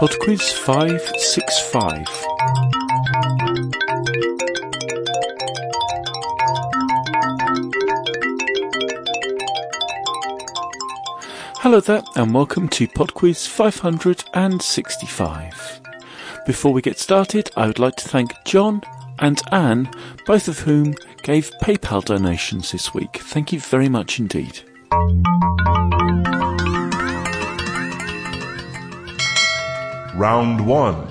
Podquiz 565. Hello there, and welcome to Podquiz 565. Before we get started, I would like to thank John and Anne, both of whom gave PayPal donations this week. Thank you very much indeed. Round 1.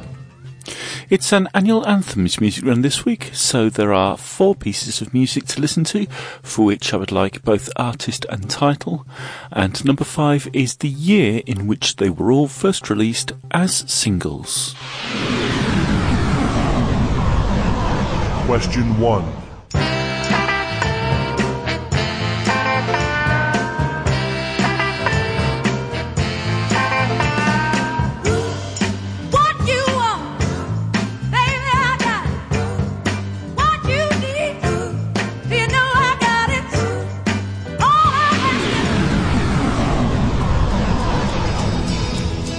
It's an annual anthems music run this week, so there are four pieces of music to listen to, for which I would like both artist and title. And number five is the year in which they were all first released as singles. Question 1.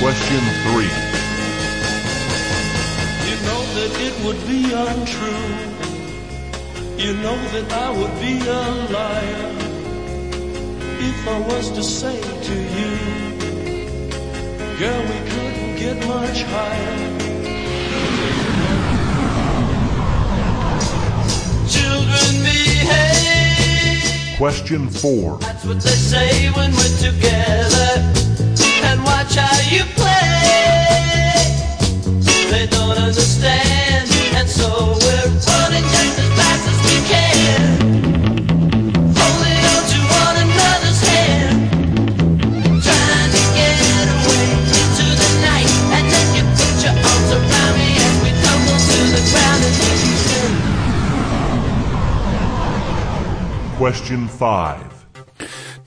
Question 3. You know that it would be untrue. You know that I would be a liar if I was to say to you, girl, we couldn't get much higher. Children behave. Question 4. That's what they say when we're together. Watch how you play. They don't understand, and so we're running just as fast as we can. Question 5.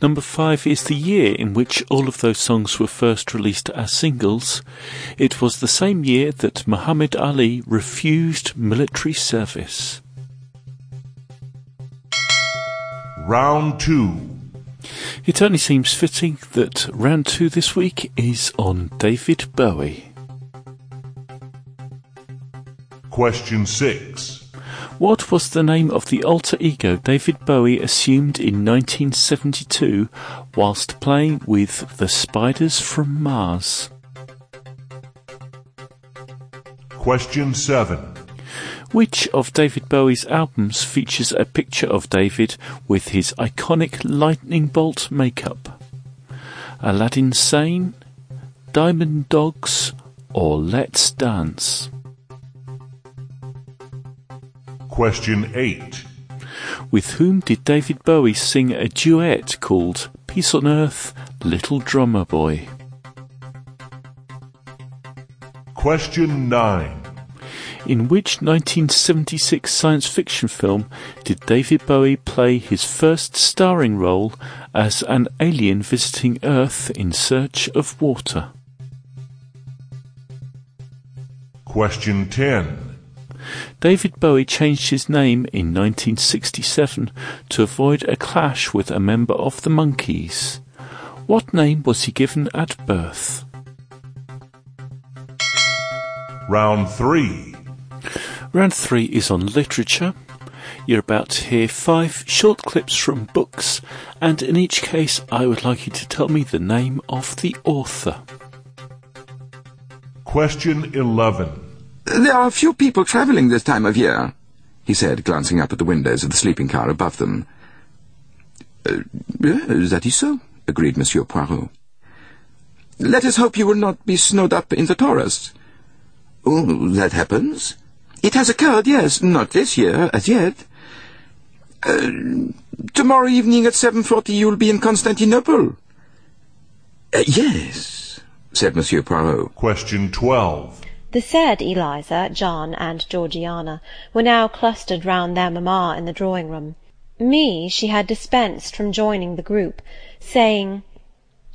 Number five is the year in which all of those songs were first released as singles. It was the same year that Muhammad Ali refused military service. Round 2. It only seems fitting that round two this week is on David Bowie. Question 6. What was the name of the alter ego David Bowie assumed in 1972 whilst playing with the Spiders from Mars? Question 7. Which of David Bowie's albums features a picture of David with his iconic lightning bolt makeup? Aladdin Sane, Diamond Dogs, or Let's Dance? Question 8. With whom did David Bowie sing a duet called Peace on Earth, Little Drummer Boy? Question 9. In which 1976 science fiction film did David Bowie play his first starring role as an alien visiting Earth in search of water? Question 10. David Bowie changed his name in 1967 to avoid a clash with a member of the Monkees. What name was he given at birth? Round 3. Round three is on literature. You're about to hear five short clips from books, and in each case, I would like you to tell me the name of the author. Question 11. There are few people travelling this time of year, he said, glancing up at the windows of the sleeping car above them. Uh, that is so, agreed Monsieur Poirot. Let us hope you will not be snowed up in the Taurus. Oh, that happens. It has occurred, yes, not this year, as yet. Uh, tomorrow evening at 7.40 you'll be in Constantinople? Uh, yes, said Monsieur Poirot. Question 12. The said Eliza, John, and Georgiana were now clustered round their mamma in the drawing-room. Me she had dispensed from joining the group, saying,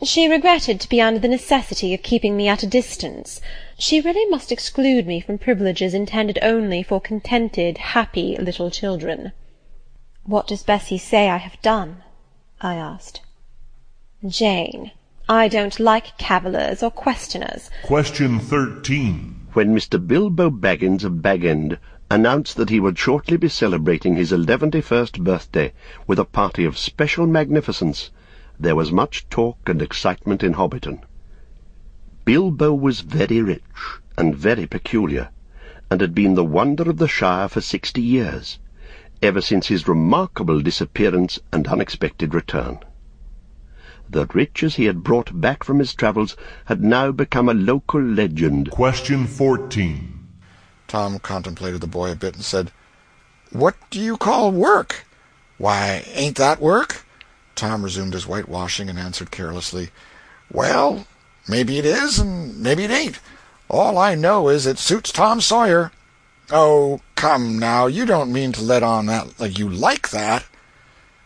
"She regretted to be under the necessity of keeping me at a distance. She really must exclude me from privileges intended only for contented, happy little children." "What does Bessie say I have done?" I asked. "Jane, I don't like cavillers or questioners. Question 13. When Mr. Bilbo Baggins of Bag End announced that he would shortly be celebrating his eleventy-first birthday with a party of special magnificence, there was much talk and excitement in Hobbiton. Bilbo was very rich and very peculiar, and had been the wonder of the Shire for sixty years, ever since his remarkable disappearance and unexpected return. The riches he had brought back from his travels had now become a local legend. Question 14. Tom contemplated the boy a bit and said, What do you call work? Why, ain't that work? Tom resumed his whitewashing and answered carelessly, Well, maybe it is, and maybe it ain't. All I know is it suits Tom Sawyer. Oh, come now, you don't mean to let on that like you like that.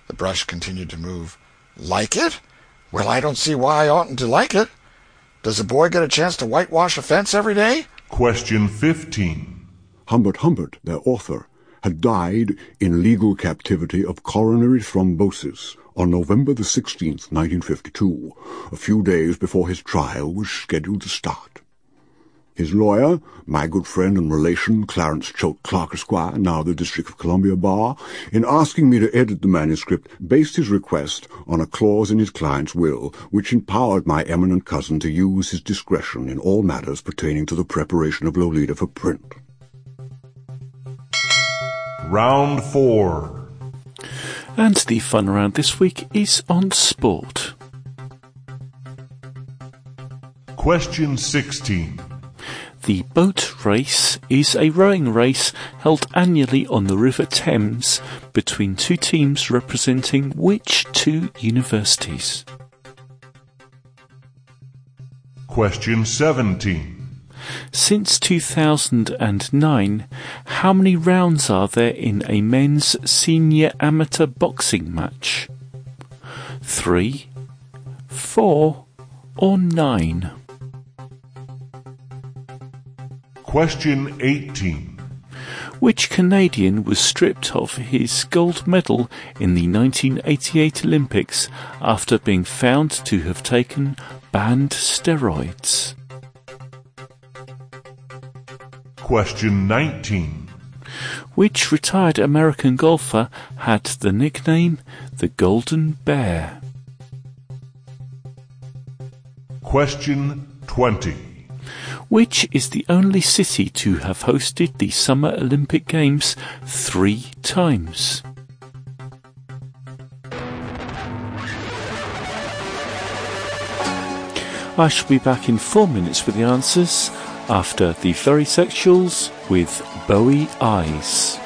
The brush continued to move. Like it? Well, I don't see why I oughtn't to like it. Does a boy get a chance to whitewash a fence every day? Question 15. Humbert Humbert, their author, had died in legal captivity of coronary thrombosis on November the 16th, 1952, a few days before his trial was scheduled to start. His lawyer, my good friend and relation Clarence Choate Clark Esquire, now the District of Columbia Bar, in asking me to edit the manuscript, based his request on a clause in his client's will which empowered my eminent cousin to use his discretion in all matters pertaining to the preparation of Lolita for print. Round 4. And the fun round this week is on sport. Question 16. The boat race is a rowing race held annually on the River Thames between two teams representing which two universities? Question 17. Since 2009, how many rounds are there in a men's senior amateur boxing match? Three, four, or nine? Question 18. Which Canadian was stripped of his gold medal in the 1988 Olympics after being found to have taken banned steroids? Question 19. Which retired American golfer had the nickname the Golden Bear? Question 20. Which is the only city to have hosted the Summer Olympic Games three times? I shall be back in four minutes with the answers after the Very Sexuals with Bowie Eyes.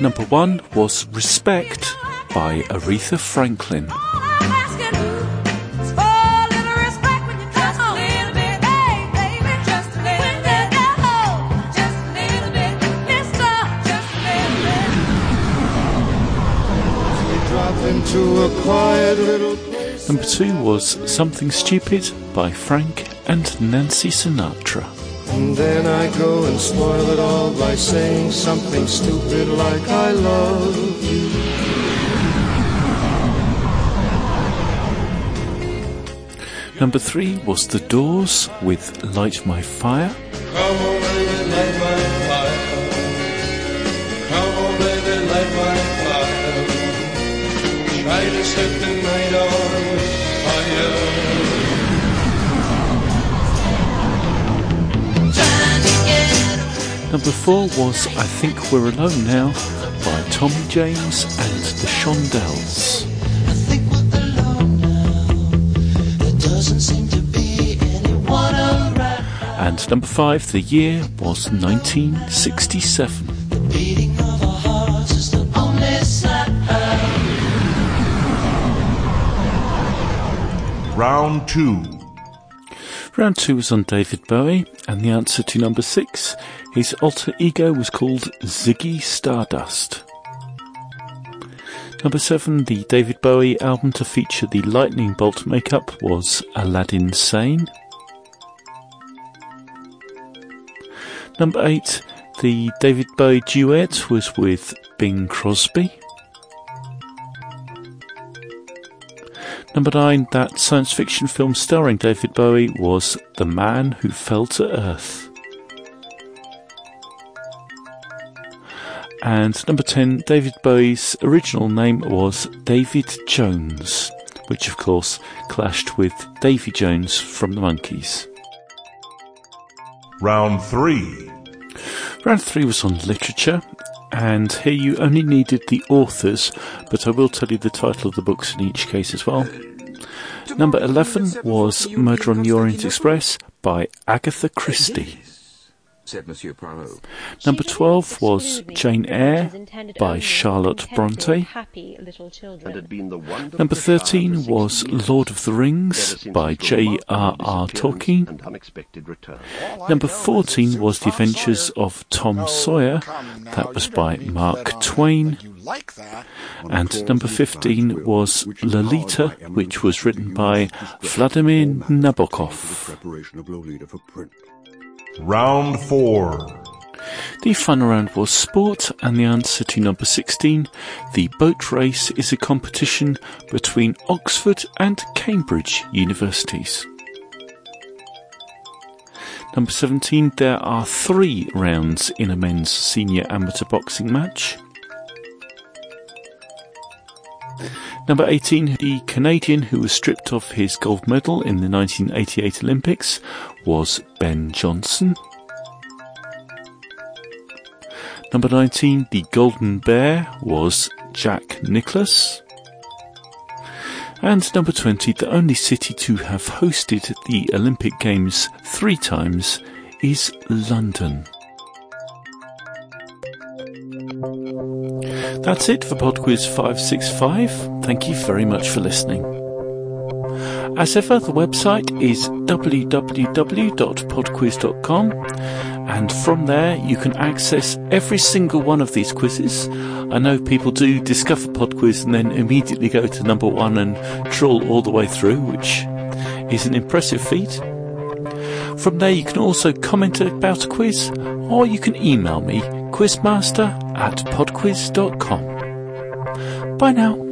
Number one was Respect by Aretha Franklin. Into a quiet little. Number two was Something Stupid by Frank and Nancy Sinatra. And then I go and spoil it all by saying something stupid like I love you. Number three was The Doors with Light My Fire. Come on, Number four was I Think We're Alone Now by Tommy James and the Shondells. Doesn't seem to be anyone around. And number five, the year was 1967. Beating of Round two was on David Bowie, and the answer to number six, his alter ego was called Ziggy Stardust. Number seven, the David Bowie album to feature the lightning bolt makeup was Aladdin Sane. Number eight, the David Bowie duet was with Bing Crosby. Number nine, that science fiction film starring David Bowie was The Man Who Fell to Earth. And number 10, David Bowie's original name was David Jones, which of course clashed with Davy Jones from the Monkees. Round three. Round three was on literature, and here you only needed the authors, but I will tell you the title of the books in each case as well. Number 11 was Murder on the Orient Express by Agatha Christie. Said Monsieur Poirot. Number 12 was Jane Eyre by Charlotte Bronte. Happy little and had been the Number 13 was Lord of the Rings by J.R.R. Tolkien. and unexpected. Number 14 was The Adventures of Tom Sawyer. That was by Mark Twain. Like that? And number 15 was Lolita, which was written by Vladimir Nabokov. Round 4. The fun round was sport, and the answer to number 16, the boat race, is a competition between Oxford and Cambridge universities. Number 17, there are three rounds in a men's senior amateur boxing match. Number 18, the Canadian who was stripped of his gold medal in the 1988 Olympics was Ben Johnson. Number 19, the Golden Bear was Jack Nicklaus. And number 20, the only city to have hosted the Olympic Games three times is London. That's it for PodQuiz 565. Thank you very much for listening. As ever, the website is www.podquiz.com, and from there you can access every single one of these quizzes. I know people do discover PodQuiz and then immediately go to number one and trawl all the way through, which is an impressive feat. From there, you can also comment about a quiz, or you can email me, quizmaster at podquiz.com. Bye now.